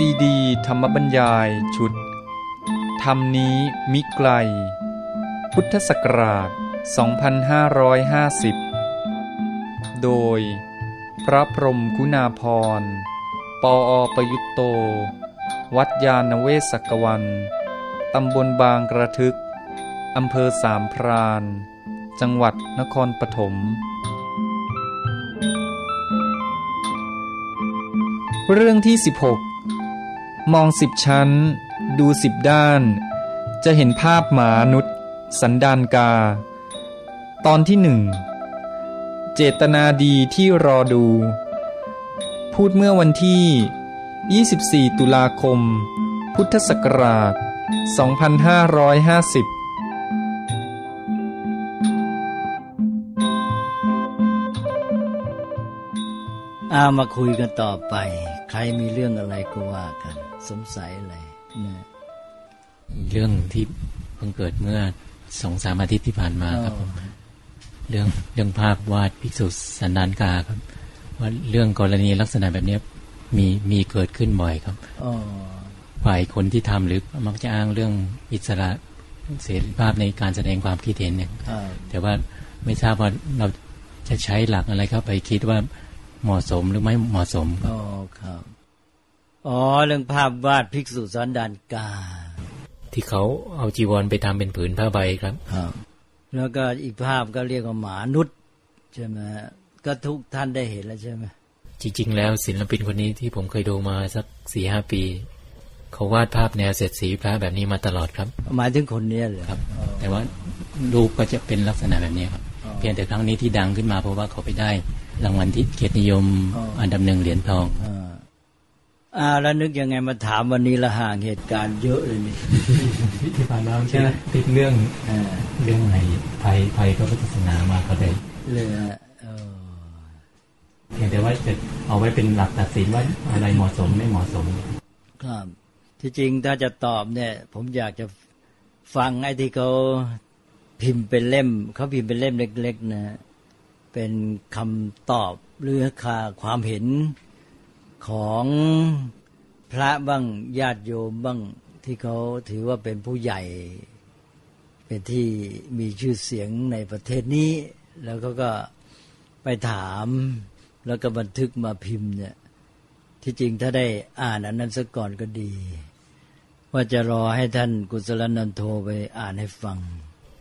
ซีดี ธรรมบัญญายชุด ธรรมนี้มิไกล พุทธศักราช 2550 โดย พระพรมกุณาพร ปออประยุตโต วัดยาณเวศกวัน ตำบลบางกระทึก อำเภอสามพราน จังหวัดนครปฐมเรื่องที่ 16 มองสิบชั้น ดูสิบด้าน จะเห็นภาพหมานุษย์ สันดานกา ตอนที่หนึ่ง เจตนาดีที่รอดู พูดเมื่อวันที่ 24 ตุลาคม พุทธศักราช 2550 อามาคุยกันต่อไป ใครมีเรื่องอะไรก็ว่ากัน สงสัยอะไรนะเรื่องที่เพิ่งเกิดเมื่อสองสามอาทิตย์ที่ผ่านมาครับผมเรื่องเรื่องภาพวาดภิกษุสันดานกาครับ ว่าเรื่องกรณีลักษณะแบบเนี้ยมีมีเกิดขึ้นบ่อยครับอ๋อฝ่ายคนที่ทำหรือมักจะอ้างเรื่องอิสระเสรีภาพในการแสดงความคิดเห็นเนี่ยครับแต่ว่าไม่ทราบว่าเราจะใช้หลักอะไรเข้าไปคิดว่า เหมาะสมหรือไม่เหมาะสมครับอ๋อครับอ๋อเรื่องภาพวาดภิกษุสันดานกา ที่เขาเอาจีวรไปทำเป็นผืนผ้าใบครับครับ แล้วก็อีกภาพก็เรียกว่าหมานุษย์ใช่ไหมก็ทุกท่านได้เห็นแล้วใช่ไหมจริง ๆ แล้วศิลปินคนนี้ที่ผมเคยดูมาสักสี่ห้าปี เขาวาดภาพแนวเสร็จสีพระแบบนี้มาตลอดครับหมายถึงคนเนี้ยเลยครับ แต่ว่ารูปก็จะเป็นลักษณะแบบนี้ครับ เพียงแต่ครั้งนี้ที่ดังขึ้นมาเพราะว่าเขาไปได้ รางวัลที่เกียรตินิยม อันดับหนึ่งเหรียญทองอ่าอ่าแล้วนึกยังไงมาถามวันนี้ละห่างเหตุการณ์เยอะเลยนี่ที่ผ่านมาใช่ไหมติดเรื่องอ่าเรื่องไหนภัยภัยพระพุทธศาสนามาเขาเลยเลยฮะเออเพียงแต่ว่าจะเอาไว้เป็นหลักตัดสินว่าอะไรเหมาะสมไม่เหมาะสม ครับ ที่จริงถ้าจะตอบเนี่ย ผมอยากจะฟังไอ้ที่เขาพิมพ์เป็นเล่มเขาพิมพ์เป็นเล่มเล็ก ๆ นะ เป็นคำตอบหรือค่าความเห็นของพระบ้างญาติโยมบ้างที่เขาถือว่าเป็นผู้ใหญ่ เป็นที่มีชื่อเสียงในประเทศนี้ แล้วเขาก็ไปถามแล้วก็บันทึกมาพิมพ์เนี่ยที่จริงถ้าได้อ่านอันนั้นซะก่อนก็ดี ว่าจะรอให้ท่านกุศลนันโทไปอ่านให้ฟัง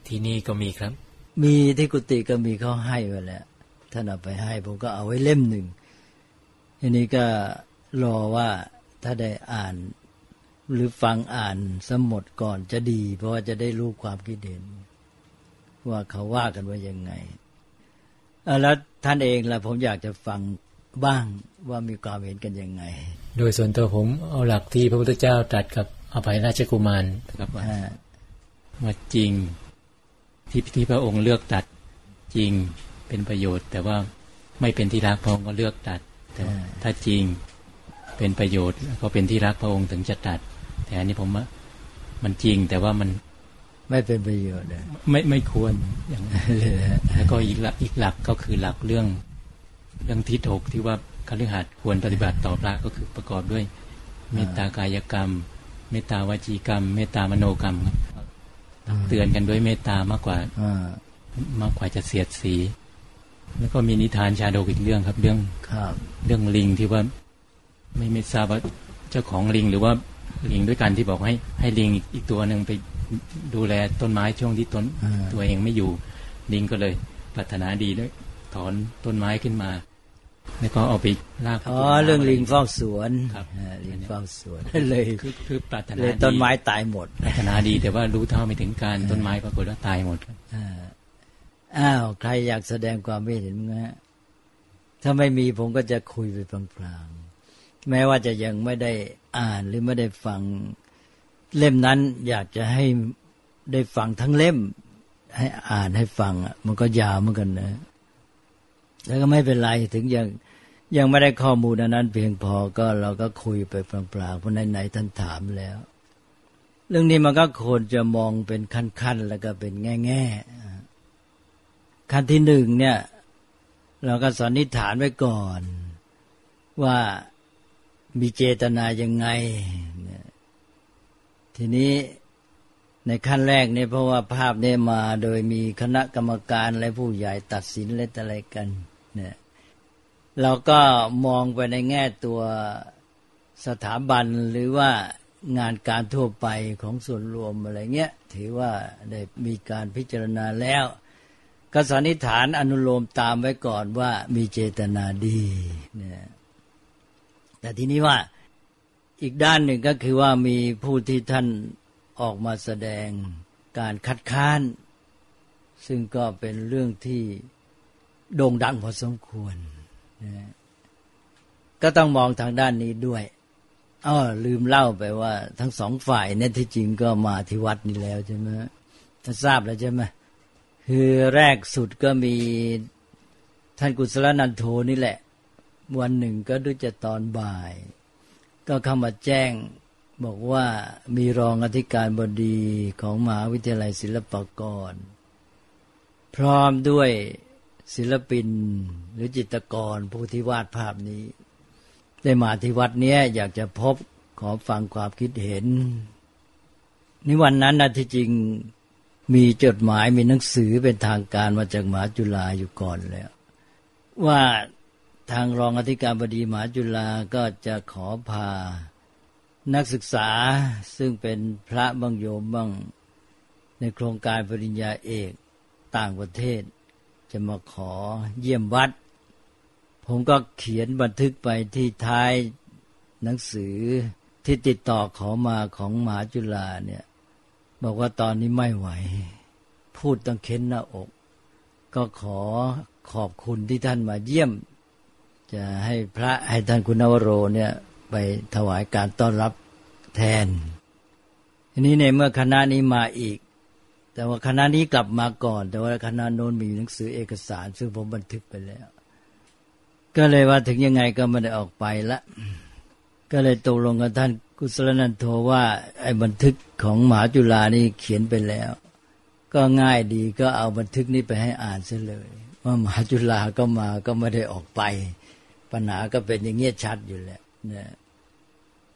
ที่นี่ก็มีครับ มีที่กุฏิก็มีเขาให้ไว้แล้วท่านเอาไปให้ ผมก็เอาไว้เล่มหนึ่งทีนี้ก็รอว่าถ้าได้อ่านหรือฟังอ่านสมหมดก่อนจะดี เพราะว่าจะได้รู้ความคิดเห็น ว่าเขาว่ากันว่ายังไงเอ่อแล้วท่านเองล่ะผมอยากจะฟังบ้างว่ามีความเห็นกันยังไง โดยส่วนตัวผมเอาหลักที่พระพุทธเจ้าตรัสกับอภัยราชกุมารครับว่าอ่าว่าจริง ที่ที่พระองค์เลือกตัดจริงเป็นประโยชน์ แต่ว่าไม่เป็นที่รักพระองค์ก็เลือกตัด แต่ว่าถ้าจริงเป็นประโยชน์แล้วก็เป็นที่รักพระองค์ถึงจะตัด แต่อันนี้ผมว่ามันจริงแต่ว่ามันไม่เป็นประโยชน์เลยไม่ไม่ควรอย่างนั้นเลยฮะแล้วก็อีกหลักอีกหลักก็คือหลักเรื่องเรื่องทิฏฐกที่ว่าคฤหัสถ์ควรปฏิบัติต่อพระก็คือประกอบด้วย เมตตากายกรรม เมตตาวจีกรรม เมตตามโนกรรมครับ เตือนกันด้วยเมตตามากกว่าอ่ามากกว่าจะเสียดสี แล้วก็มีนิทานชาดกอีกเรื่องครับ เรื่องครับ เรื่องลิงที่ว่า ไม่ไม่ทราบว่าเจ้าของลิง หรือว่าลิงด้วยกันที่บอกให้ ให้ลิงอีกอีกตัวหนึ่งไปดูแลต้นไม้ช่วงที่ต้นอ่าตัวเองไม่อยู่ ลิงก็เลยปรารถนาดีด้วยถอนต้นไม้ขึ้นมา แล้วก็เอาไปลากอ๋อเรื่องลิงเฝ้าสวนครับอ่าลิงเฝ้าสวนเลยคือคือปรารถนาเลยดีต้นไม้ตายหมดปรารถนาดี แต่ว่ารู้เท่าไม่ถึงการต้นไม้ปรากฏว่าตายหมดครับอ่าอ้าวใครอยากแสดงความไม่เห็นมั้งฮะถ้าไม่มีผมก็จะคุยไปพลางๆแม้ว่าจะยังไม่ได้อ่านหรือไม่ได้ฟังเล่มนั้น อยากจะให้ได้ฟังทั้งเล่ม ให้อ่านให้ฟังอะมันก็ยาวเหมือนกันนะ แล้วก็ไม่เป็นไรถึงยังยังไม่ได้ข้อมูลนั้น เพียงพอก็เราก็คุยไปเปล่าๆเพราะไหนๆท่านถามแล้ว เรื่องนี้มันก็ควรจะมองเป็นขั้นๆแล้วก็เป็นแง่ๆขั้นที่หนึ่งเนี่ย เราก็สันนิษฐานไว้ก่อน ว่ามีเจตนายังไง ทีนี้ในขั้นแรกเนี่ยเพราะว่าภาพเนี่ยมาโดยมีคณะกรรมการและผู้ใหญ่ตัดสินเละอะไรกัน เราก็มองไปในแง่ตัวสถาบันหรือว่างานการทั่วไปของส่วนรวมอะไรเงี้ยถือว่าได้มีการพิจารณาแล้วก็สันนิษฐานอนุโลมตามไว้ก่อนว่ามีเจตนาดีเนี่ยแต่ทีนี้ว่าอีกด้านหนึ่งก็คือว่ามีผู้ที่ท่านออกมาแสดงการคัดค้าน ซึ่งก็เป็นเรื่องที่โด่งดังพอสมควร ก็ต้องมองทางด้านนี้ด้วยอ๋อลืมเล่าไปว่า ทั้งสองฝ่ายเนี่ยที่จริงก็มาที่วัดนี้แล้วใช่ไหมท่านทราบแล้วใช่ไหมคือแรกสุดก็มีท่านกุศลนันโทนี่แหละ วันหนึ่งก็ด้วยจะตอนบ่าย ก็เข้ามาแจ้งบอกว่ามีรองอธิการบดีของมหาวิทยาลัยศิลปากร พร้อมด้วย ศิลปินหรือจิตรกรผู้ที่วาดภาพนี้ ได้มาที่วัดเนี้ยอยากจะพบขอฟังความคิดเห็นในวันนั้นนะที่จริงมีจดหมายมีหนังสือเป็นทางการมาจากมหาจุฬาอยู่ก่อนแล้ว ว่าทางรองอธิการบดีมหาจุฬาก็จะขอพานักศึกษาซึ่งเป็นพระบางโยมบ้างในโครงการปริญญาเอกต่างประเทศ จะมาขอเยี่ยมวัด ผมก็เขียนบันทึกไปที่ท้ายหนังสือที่ติดต่อขอมาของมหาจุฬาเนี่ย บอกว่าตอนนี้ไม่ไหว พูดต้องเค้นหน้าอก ก็ขอขอบคุณที่ท่านมาเยี่ยม จะให้พระให้ท่านคุณนวโรเนี่ยไปถวายการต้อนรับแทนทีนี้ในเมื่อคณะนี้มาอีก แต่ว่าคณะนี้กลับมาก่อน แต่ว่าคณะโน้นมีหนังสือเอกสาร ซึ่งผมบันทึกไปแล้ว ก็เลยว่าถึงยังไงก็ไม่ได้ออกไปละ ก็เลยตกลงกับท่านกุศลนันโทว่า ไอ้บันทึกของมหาจุฬานี่เขียนไปแล้ว ก็ง่ายดีก็เอาบันทึกนี้ไปให้อ่านเสียเลย ว่ามหาจุฬาก็มาก็ไม่ได้ออกไป ปัญหาก็เป็นอย่างเงี้ยชัดอยู่แล้วเนี่ย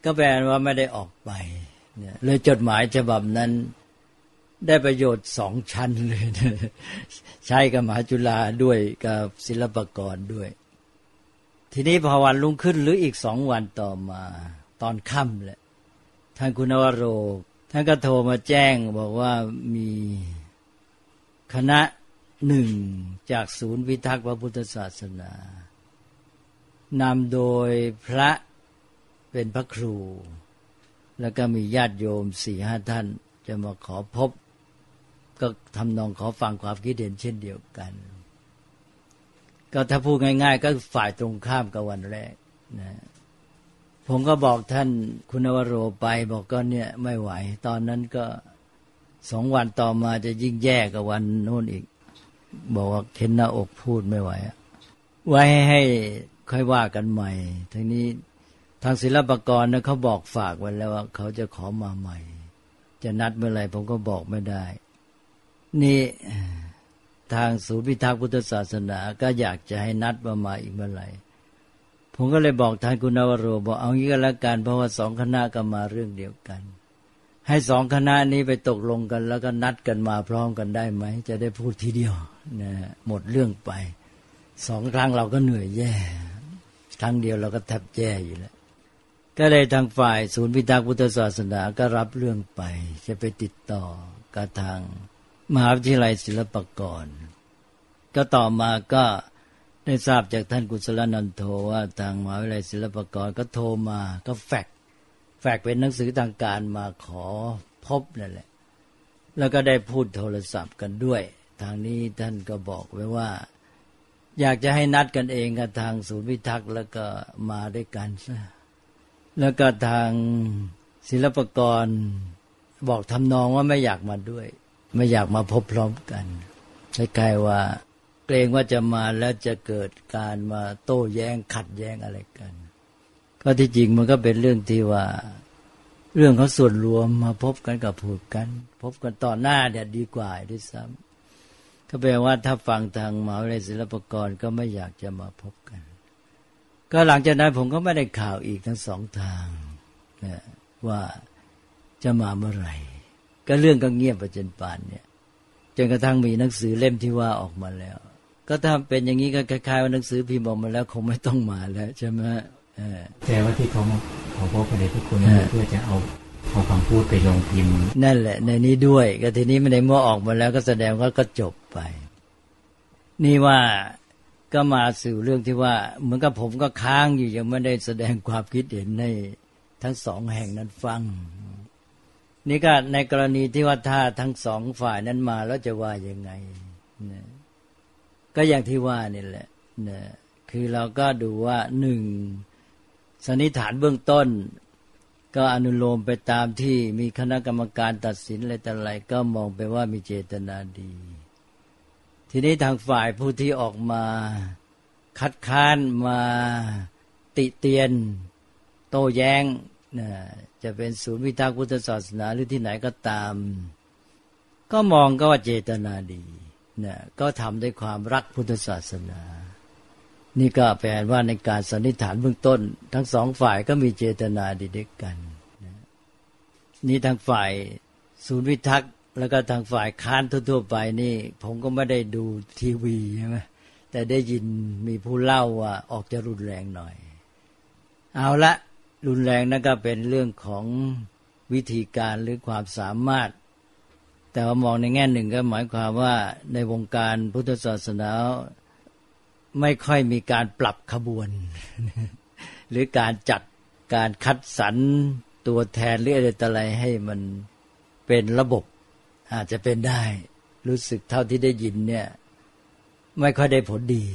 ก็แปลว่าไม่ได้ออกไปเนี่ยเลยจดหมายฉบับนั้น ได้ประโยชน์สองชั้นเลยใช้กับมหาจุฬาด้วยกับศิลปกรด้วย ทีนี้พอวันรุ่งขึ้นหรืออีกสองวันต่อมา ตอนค่ำแหละท่านคุณวโร ท่านก็โทรมาแจ้งบอกว่ามีคณะหนึ่งจากศูนย์วิทักษ์พระพุทธศาสนานำโดยพระเป็นพระครู แล้วก็มีญาติโยมสี่ห้าท่านจะมาขอพบ ก็ทำนองขอฟังความคิดเห็นเช่นเดียวกัน ก็ถ้าพูดง่าย ๆ ก็ฝ่ายตรงข้ามกับวันแรกนะผมก็บอกท่านคุณวโรไปบอกก็เนี่ยไม่ไหว ตอนนั้นก็สองวันต่อมาจะยิ่งแย่กับวันโน้นอีก บอกว่าเข็นหน้าอกพูดไม่ไหว ไว้ให้ค่อยว่ากันใหม่ทีนี้ทางศิลปกรนะเขาบอกฝากไว้แล้วว่าเขาจะขอมาใหม่ จะนัดเมื่อไหร่ผมก็บอกไม่ได้ นี่ทางศูนย์พิทักษ์พุทธศาสนา ก็อยากจะให้นัดมาม่อีกเมื่อไหร่ผมก็เลยบอกท่านคุณนวโรบอกเอางี้ก็แล้วกันเพราะว่าสองคณะก็มาเรื่องเดียวกัน ให้สองคณะนี้ไปตกลงกัน แล้วก็นัดกันมาพร้อมกันได้ไหม จะได้พูดทีเดียวนะหมดเรื่องไปสองครั้งเราก็เหนื่อยแย่ ครั้งเดียวเราก็แทบแย่อยู่แล้ว ก็เลยทางฝ่ายศูนย์พิทักษ์พุทธศาสนาก็รับเรื่องไป จะไปติดต่อกับทาง มหาวิทยาลัยศิลปากร ก็ต่อมาก็ได้ทราบจากท่านกุศลนันโทว่าทางมหาวิทยาลัยศิลปากรก็โทรมาก็แฟกแฟกเป็นหนังสือทางการมาขอพบนั่นแหละ แล้วก็ได้พูดโทรศัพท์กันด้วย ทางนี้ท่านก็บอกไว้ว่า อยากจะให้นัดกันเองกับทางศูนย์พิทักษ์แล้วก็มาด้วยกันซะแล้วก็ทางศิลปกรบอกทำนองว่าไม่อยากมาด้วย ไม่อยากมาพบพร้อมกันคล้ายๆว่า เกรงว่าจะมาแล้วจะเกิดการมาโต้แย้งขัดแย้งอะไรกัน ก็ที่จริงมันก็เป็นเรื่องที่ว่า เรื่องเขาส่วนรวมมาพบกันกับพูดกัน พบกันต่อหน้าเดี๋ยดีกว่าด้วยซ้ำก็แปลว่าถ้าฟังทางมหาวิทยาลัยศิลปากรก็ไม่อยากจะมาพบกัน ก็หลังจากนั้นผมก็ไม่ได้ข่าวอีกทั้งสองทางนะว่าจะมาเมื่อไหร่ ก็เรื่องก็เงียบไปจนป่านเนี่ยจนกระทั่งมีหนังสือเล่มที่ว่าออกมาแล้ว ก็ถ้าเป็นอย่างนี้ก็คล้ายๆว่าหนังสือพิมพ์ออกมาแล้วคงไม่ต้องมาแล้วใช่ไหมแต่ว่าที่เขาเขาพบประเด็นทุกคนเพื่อจะเอาเอาคำพูดไปลงพิมพ์ นั่นแหละ ในนี้ด้วย ก็ทีนี้ไม่ได้เมื่อออกมาแล้วก็แสดงว่าก็จบไป นี่ว่าก็มาสู่เรื่องที่ว่า เหมือนกับผมก็ค้างอยู่ยังไม่ได้แสดงความคิดเห็นในทั้งสองแห่งนั้นฟัง นี่ก็ในกรณีที่ว่าถ้าทั้งสองฝ่ายนั้นมาแล้วจะว่ายังไงนะก็อย่างที่ว่านี่แหละนะคือเราก็ดูว่าหนึ่งสันนิฐานเบื้องต้น ก็อนุโลมไปตามที่มีคณะกรรมการตัดสินอะไรแต่อะไรก็มองไปว่ามีเจตนาดี ทีนี้ทางฝ่ายผู้ที่ออกมาคัดค้านมาติเตียน โต้แย้งนะ จะเป็นศูนย์วิทากพุทธศาสนาหรือที่ไหนก็ตาม ก็มองก็ว่าเจตนาดีนะก็ทำด้วยความรักพุทธศาสนา นี่ก็แปลว่าในการสันนิษฐานเบื้องต้น ทั้งสองฝ่ายก็มีเจตนาดีด้วยกันนะนี่ทางฝ่ายศูนย์วิทักษ์แล้วก็ทางฝ่ายค้านทั่วๆไปนี่ ผมก็ไม่ได้ดูทีวีใช่ไหมแต่ได้ยินมีผู้เล่าว่าออกจะรุนแรงหน่อย เอาละ รุนแรงนั่นก็เป็นเรื่องของวิธีการหรือความสามารถ แต่ว่ามองในแง่หนึ่งก็หมายความว่าในวงการพุทธศาสนาไม่ค่อยมีการปรับขบวน หรือการจัดการคัดสรรตัวแทนหรืออะไรต่ออะไรให้มันเป็นระบบ อาจจะเป็นได้ รู้สึกเท่าที่ได้ยินเนี่ย ไม่ค่อยได้ผลดี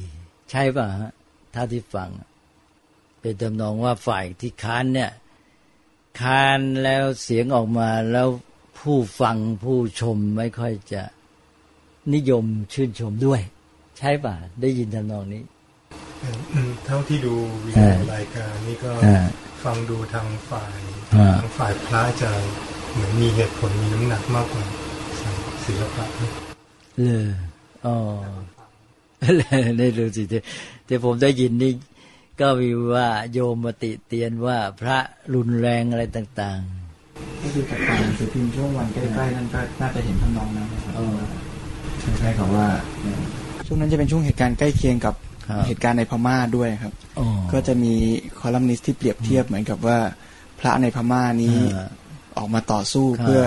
ใช่ป่ะฮะถ้าที่ฟัง เป็นตำนองว่าฝ่ายที่ค้านเนี่ยค้านแล้วเสียงออกมาแล้วผู้ฟังผู้ชมไม่ค่อยจะนิยมชื่นชมด้วย ใช่ป่ะ ได้ยินทำนองนี้เท่าที่ดูวิดีโอรายการนี่ก็ฟังดูทางฝ่ายทางฝ่ายพระจะเหมือนมีเหตุผลมีน้ำหนักมากกว่าศิลปะเลยอ๋อได้รู้สิแต่ผมได้ยินนี่ ก็มีว่าโยมมติเตียนว่าพระรุนแรงอะไรต่างๆก็คือจากการหนังสือพิมพ์ช่วงวันใกล้ๆนั้นก็น่าจะเห็นทำนองนั้นนะครับใช่ครับว่า ช่วงนั้นจะเป็นช่วงเหตุการณ์ใกล้เคียงกับเหตุการณ์ในพม่าด้วยครับก็จะมีคอลัมนิสต์ที่เปรียบเทียบเหมือนกับว่า พระในพม่านี้ออกมาต่อสู้เพื่อ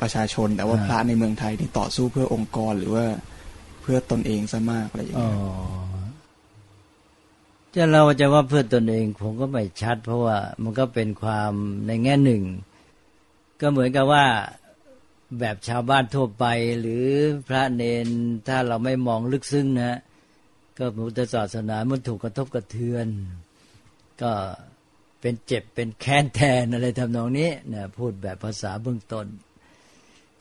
ประชาชน แต่ว่าพระในเมืองไทยที่ต่อสู้เพื่อองค์กรหรือว่าเพื่อตนเองซะมากอะไรอย่างเงี้ย จะเราจะว่าเพื่อตนเองผมก็ไม่ชัด เพราะว่ามันก็เป็นความในแง่หนึ่ง ก็เหมือนกับว่าแบบชาวบ้านทั่วไป หรือพระเนนถ้าเราไม่มองลึกซึ้งนะ ก็พุทธศาสนามันถูกกระทบกระเทือน ก็เป็นเจ็บเป็นแค้นแทนอะไรทำนองนี้นะพูดแบบภาษาเบื้องต้น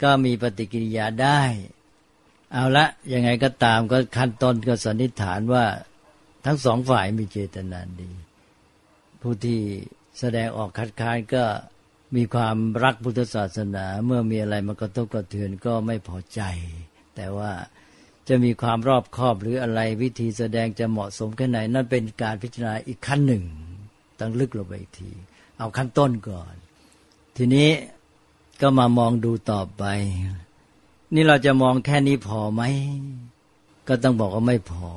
ก็มีปฏิกิริยาได้ เอาละยังไงก็ตามก็ขั้นต้นก็สันนิษฐานว่า ทั้งสองฝ่ายมีเจตนาดี ผู้ที่แสดงออกคัดค้านก็มีความรักพุทธศาสนาเมื่อมีอะไรมากระทบกระเทือนก็ไม่พอใจ แต่ว่าจะมีความรอบคอบหรืออะไรวิธีแสดงจะเหมาะสมแค่ไหน นั่นเป็นการพิจารณาอีกขั้นหนึ่งต้องลึกลงไปอีกที เอาขั้นต้นก่อน ทีนี้ก็มามองดูต่อไป นี่เราจะมองแค่นี้พอไหมก็ต้องบอกว่าไม่พอ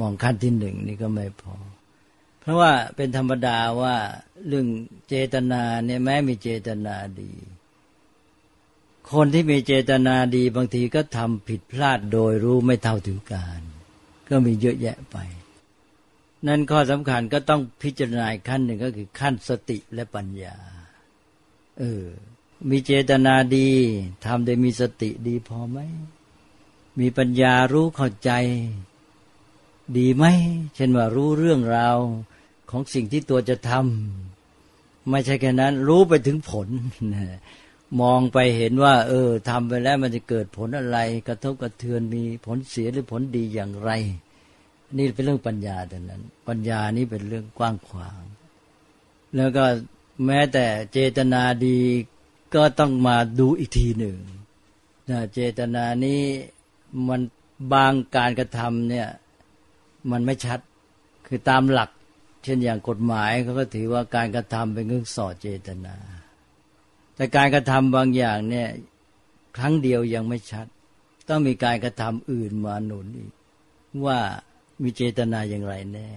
มองขั้นที่หนึ่งนี่ก็ไม่พอ เพราะว่าเป็นธรรมดาว่าเรื่องเจตนาเนี่ยแม้มีเจตนาดี คนที่มีเจตนาดีบางทีก็ทำผิดพลาดโดยรู้ไม่เท่าถึงการ ก็มีเยอะแยะไป นั่นข้อสำคัญก็ต้องพิจารณาขั้นหนึ่งก็คือขั้นสติและปัญญา เออ มีเจตนาดีทำโดยมีสติดีพอไหมมีปัญญารู้เข้าใจ ดีไหมเช่นว่ารู้เรื่องราวของสิ่งที่ตัวจะทำไม่ใช่แค่นั้น รู้ไปถึงผล มองไปเห็นว่า เออทำไปแล้วมันจะเกิดผลอะไร กระทบกระเทือนมีผลเสียหรือผลดีอย่างไร นี่เป็นเรื่องปัญญาแต่นั้น ปัญญานี้เป็นเรื่องกว้างขวาง แล้วก็แม้แต่เจตนาดีก็ต้องมาดูอีกทีหนึ่งเจตนานี้มันบางการกระทำเนี่ย มันไม่ชัด คือตามหลัก เช่นอย่างกฎหมายเขาก็ถือว่าการกระทำเป็นเครื่องสอดเจตนา แต่การกระทำบางอย่างเนี่ยครั้งเดียวยังไม่ชัด ต้องมีการกระทำอื่นมาหนุนอีกว่ามีเจตนาอย่างไรแน่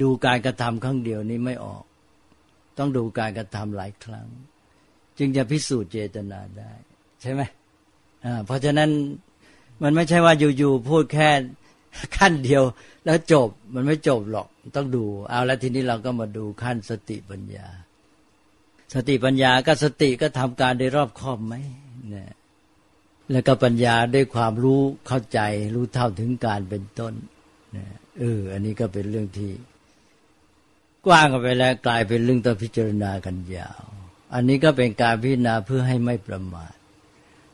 ดูการกระทำครั้งเดียวนี้ไม่ออก ต้องดูการกระทำหลายครั้ง จึงจะพิสูจน์เจตนาได้ ใช่ไหมอ่าเพราะฉะนั้นมันไม่ใช่ว่าอยู่ๆพูดแค่ ขั้นเดียวแล้วจบมันไม่จบหรอกต้องดู เอาแล้วทีนี้เราก็มาดูขั้นสติปัญญา สติปัญญาก็สติก็ทำการได้รอบคอบไหมเนี่ยแล้วก็ปัญญาด้วยความรู้เข้าใจ รู้เท่าถึงการเป็นต้นเนี่ยเออ อันนี้ก็เป็นเรื่องที่ กว้างกันไปแล้วกลายเป็นเรื่องต้องพิจารณากันยาว อันนี้ก็เป็นการพิจารณาเพื่อให้ไม่ประมาท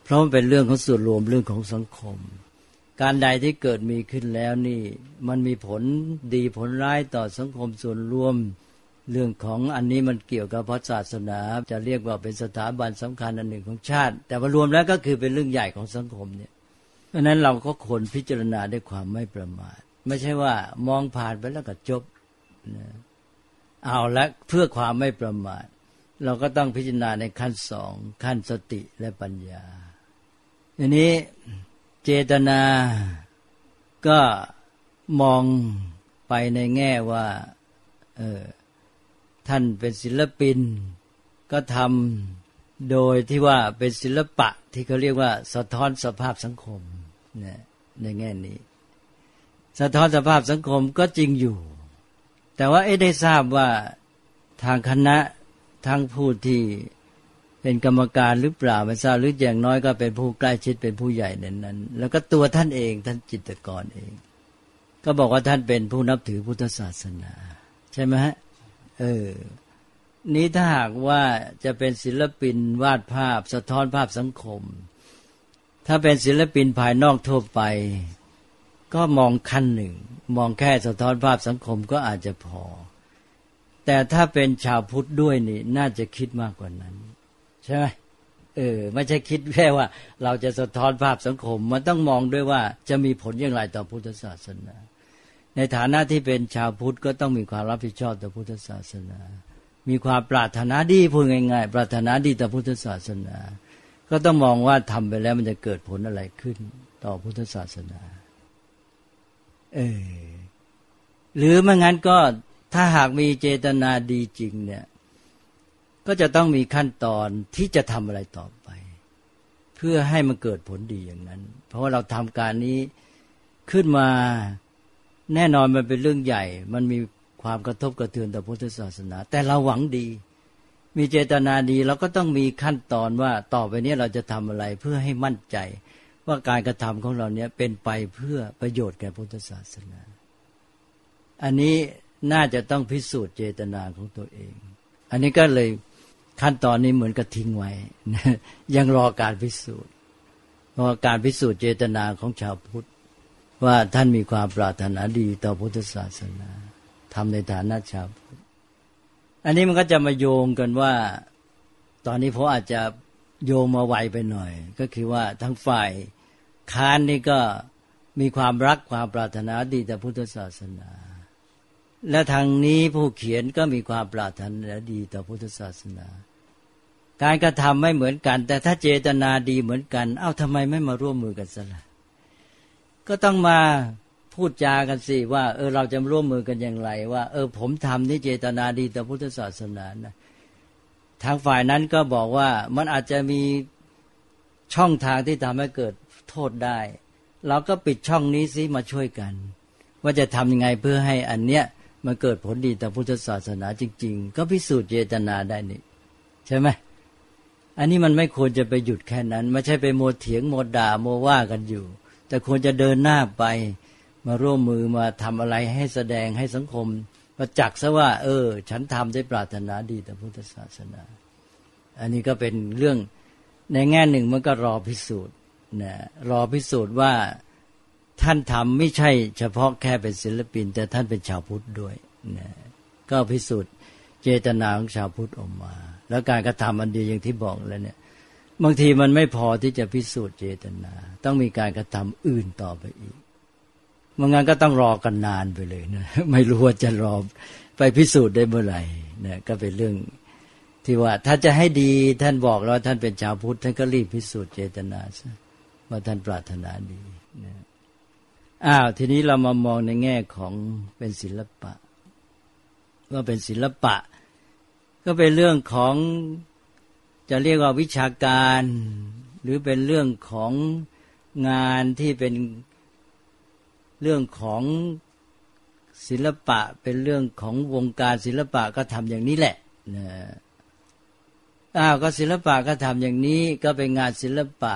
เพราะมันเป็นเรื่องของส่วนรวมเรื่องของสังคม การใดที่เกิดมีขึ้นแล้วนี่มันมีผลดีผลร้ายต่อสังคมส่วนรวม เรื่องของอันนี้มันเกี่ยวกับพระศาสนา จะเรียกว่าเป็นสถาบันสำคัญอันหนึ่งของชาติ แต่ว่ารวมแล้วก็คือเป็นเรื่องใหญ่ของสังคมเนี่ยเพราะนั้นเราก็ควรพิจารณาด้วยความไม่ประมาท ไม่ใช่ว่ามองผ่านไปแล้วก็จบนะเอาละเพื่อความไม่ประมาท เราก็ต้องพิจารณาในขั้นสองขั้นสติและปัญญาอันนี้ เจตนา ก็มองไปในแง่ว่าเออท่านเป็นศิลปิน ก็ทำโดยที่ว่าเป็นศิลปะที่เขาเรียกว่าสะท้อนสภาพสังคมเนี่ยในแง่นี้ สะท้อนสภาพสังคมก็จริงอยู่ แต่ว่าเอ๊ได้ทราบว่าทางคณะทั้งผู้ที่ เป็นกรรมการหรือเปล่าไม่ทราบหรืออย่างน้อยก็เป็นผู้ใกล้ชิดเป็นผู้ใหญ่ในนั้น แล้วก็ตัวท่านเองท่านจิตกรเอง ก็บอกว่าท่านเป็นผู้นับถือพุทธศาสนา ใช่ไหมฮะเออนี้ถ้าหากว่าจะเป็นศิลปินวาดภาพ สะท้อนภาพสังคม ถ้าเป็นศิลปินภายนอกทั่วไป ก็มองขั้นหนึ่ง มองแค่สะท้อนภาพสังคมก็อาจจะพอ แต่ถ้าเป็นชาวพุทธด้วยนี่น่าจะคิดมากกว่านั้น ใช่ไหมเออไม่ใช่คิดแค่ว่า เราจะสะท้อนภาพสังคม มันต้องมองด้วยว่าจะมีผลอย่างไรต่อพุทธศาสนา ในฐานะที่เป็นชาวพุทธก็ต้องมีความรับผิดชอบต่อพุทธศาสนา มีความปรารถนาดีพูดง่ายๆ ปรารถนาดีต่อพุทธศาสนา ก็ต้องมองว่าทำไปแล้วมันจะเกิดผลอะไรขึ้นต่อพุทธศาสนา เออหรือไม่งั้นก็ถ้าหากมีเจตนาดีจริงเนี่ย ก็จะต้องมีขั้นตอนที่จะทำอะไรต่อไป เพื่อให้มันเกิดผลดีอย่างนั้น เพราะว่าเราทำการนี้ขึ้นมาแน่นอนมันเป็นเรื่องใหญ่ มันมีความกระทบกระเทือนต่อพุทธศาสนา แต่เราหวังดี มีเจตนาดีเราก็ต้องมีขั้นตอนว่าต่อไปนี้เราจะทำอะไรเพื่อให้มั่นใจ ว่าการกระทำของเราเนี้ยเป็นไปเพื่อประโยชน์แก่พุทธศาสนา อันนี้น่าจะต้องพิสูจน์เจตนาของตัวเอง อันนี้ก็เลย ขั้นตอนนี้เหมือนกับทิ้งไว้ ยังรอการพิสูจน์เพราะการพิสูจน์เจตนาของชาวพุทธ ว่าท่านมีความปรารถนาดีต่อพุทธศาสนาทำในฐานะชาวพุทธ อันนี้มันก็จะมาโยงกันว่า ตอนนี้ผมอาจจะโยงมาไวไปหน่อย ก็คือว่าทั้งฝ่ายค้านนี่ก็มีความรักความปรารถนาดีต่อพุทธศาสนา และทางนี้ผู้เขียนก็มีความปรารถนาดีต่อพุทธศาสนา การกระทำไม่เหมือนกัน แต่ถ้าเจตนาดีเหมือนกัน เอ้าทำไมไม่มาร่วมมือกันซะละก็ต้องมาพูดจากันสิว่า เออเราจะร่วมมือกันอย่างไรว่า เออ ผมทำนี่เจตนาดีต่อพุทธศาสนานะทางฝ่ายนั้นก็บอกว่ามันอาจจะมีช่องทางที่ทำให้เกิดโทษได้ เราก็ปิดช่องนี้สิมาช่วยกัน ว่าจะทำยังไงเพื่อให้อันเนี้ยมันเกิดผลดีต่อพุทธศาสนาจริง ๆ ก็พิสูจน์เจตนาได้นี่ใช่ไหม อันนี้มันไม่ควรจะไปหยุดแค่นั้น ไม่ใช่ไปโมเถียงโมด่าโมว่ากันอยู่ แต่ควรจะเดินหน้าไป มาร่วมมือมาทำอะไรให้แสดงให้สังคมประจักษ์ซะว่า เออ ฉันทำได้ปรารถนาดีต่อพุทธศาสนา อันนี้ก็เป็นเรื่องในแง่หนึ่งมันก็รอพิสูจน์นะรอพิสูจน์ว่าท่านทำไม่ใช่เฉพาะแค่เป็นศิลปิน แต่ท่านเป็นชาวพุทธด้วยนะก็พิสูจน์เจตนาของชาวพุทธออกมา แล้วการกระทำอันเดียวอย่างที่บอกแล้วเนี่ย บางทีมันไม่พอที่จะพิสูจน์เจตนา ต้องมีการกระทำอื่นต่อไปอีกมันงั้นก็ต้องรอกันนานไปเลยนะไม่รู้ว่าจะรอไปพิสูจน์ได้เมื่อไหร่นะก็เป็นเรื่องที่ว่า ถ้าจะให้ดีท่านบอกแล้วท่านเป็นชาวพุทธท่านก็รีบพิสูจน์เจตนาซะว่าท่านปรารถนาดีนะอ้าวทีนี้เรามามองในแง่ของเป็นศิลปะ ว่าเป็นศิลปะ ก็เป็นเรื่องของจะเรียกว่าวิชาการ หรือเป็นเรื่องของงานที่เป็นเรื่องของศิลปะเป็นเรื่องของวงการศิลปะก็ทำอย่างนี้แหละนะอ้าวก็ศิลปะก็ทำอย่างนี้ก็เป็นงานศิลปะ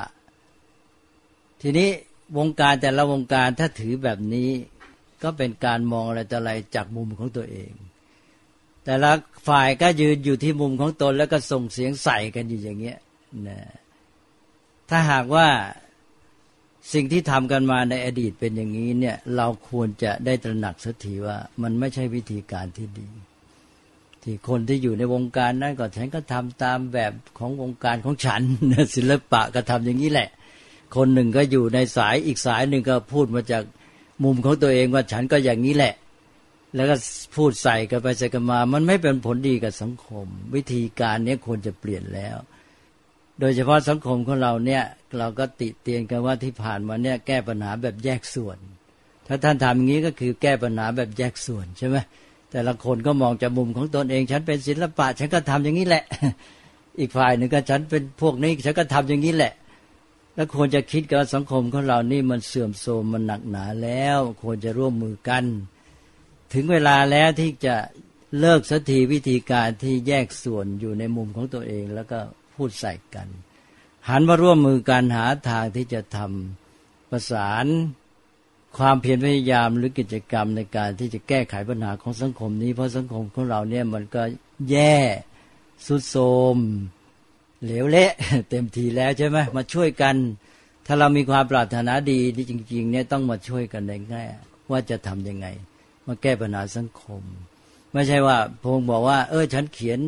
ทีนี้วงการแต่ละวงการถ้าถือแบบนี้ ก็เป็นการมองอะไรแต่อะไรจากมุมของตัวเอง แต่ละ ฝ่ายก็ยืนอยู่ที่มุมของตนแล้วก็ส่งเสียงใส่กันอยู่อย่างเงี้ยนะถ้าหากว่าสิ่งที่ทำกันมาในอดีตเป็นอย่างนี้เนี่ย เราควรจะได้ตระหนักสักทีว่า มันไม่ใช่วิธีการที่ดี ที่คนที่อยู่ในวงการนั้นก็ฉันก็ทำตามแบบของวงการของฉันศิลปะก็ทำอย่างนี้แหละ คนหนึ่งก็อยู่ในสายอีกสายหนึ่งก็พูดมาจากมุมของตัวเองว่าฉันก็อย่างนี้แหละ แล้วก็พูดใส่กันไปใส่กันมา มันไม่เป็นผลดีกับสังคม วิธีการนี้ควรจะเปลี่ยนแล้ว โดยเฉพาะสังคมของเราเนี่ย เราก็ติเตียนกันว่าที่ผ่านมาเนี่ยแก้ปัญหาแบบแยกส่วน ถ้าท่านทำอย่างนี้ก็คือแก้ปัญหาแบบแยกส่วนใช่ไหมแต่ละคนก็มองจากมุมของตนเอง ฉันเป็นศิลปะ ฉันก็ทำอย่างนี้แหละ อีกฝ่ายหนึ่งก็ฉันเป็นพวกนี้ ฉันก็ทำอย่างนี้แหละแล้วควรจะคิดกับสังคมของเรานี่มันเสื่อมโทรมมันหนักหนาแล้ว ควรจะร่วมมือกัน ถึงเวลาแล้วที่จะเลิกสักทีวิธีการที่แยกส่วนอยู่ในมุมของตัวเองแล้วก็พูดใส่กัน หันมาร่วมมือกันหาทางที่จะทำประสานความเพียรพยายามหรือกิจกรรมในการที่จะแก้ไขปัญหาของสังคมนี้ เพราะสังคมของเราเนี่ยมันก็แย่สุดโทมเหลวเละเต็มทีแล้วใช่ไหมมาช่วยกัน ถ้าเรามีความปรารถนาดีที่จริง ๆ เนี่ยต้องมาช่วยกันในแง่ว่าจะทำยังไง มาแก้ปัญหาสังคม ไม่ใช่ว่าพงบอกว่า เออ ฉันเขียน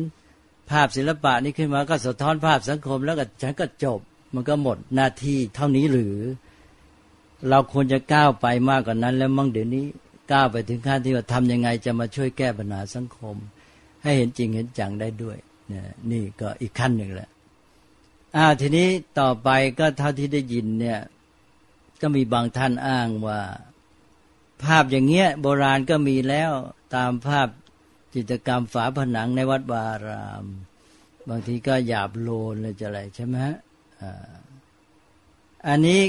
ภาพศิลปะนี้ขึ้นมาก็สะท้อนภาพสังคม แล้วก็ฉันก็จบ มันก็หมดหน้าที่เท่านี้หรือ เราควรจะก้าวไปมากกว่านั้น แล้วมั่งเดี๋ยวนี้ก้าวไปถึงขั้นที่ว่าทำยังไงจะมาช่วยแก้ปัญหาสังคม ให้เห็นจริงเห็นจังได้ด้วยนี่นี่ก็อีกขั้นหนึ่งแหละอ่าทีนี้ต่อไปก็เท่าที่ได้ยินเนี่ย ก็มีบางท่านอ้างว่า ภาพอย่างเงี้ยโบราณก็มีแล้วตามภาพจิตกรรมฝาผนังในวัดวาราม บางทีก็หยาบโลนเลยจะอะไรใช่ไหมฮะอันนี้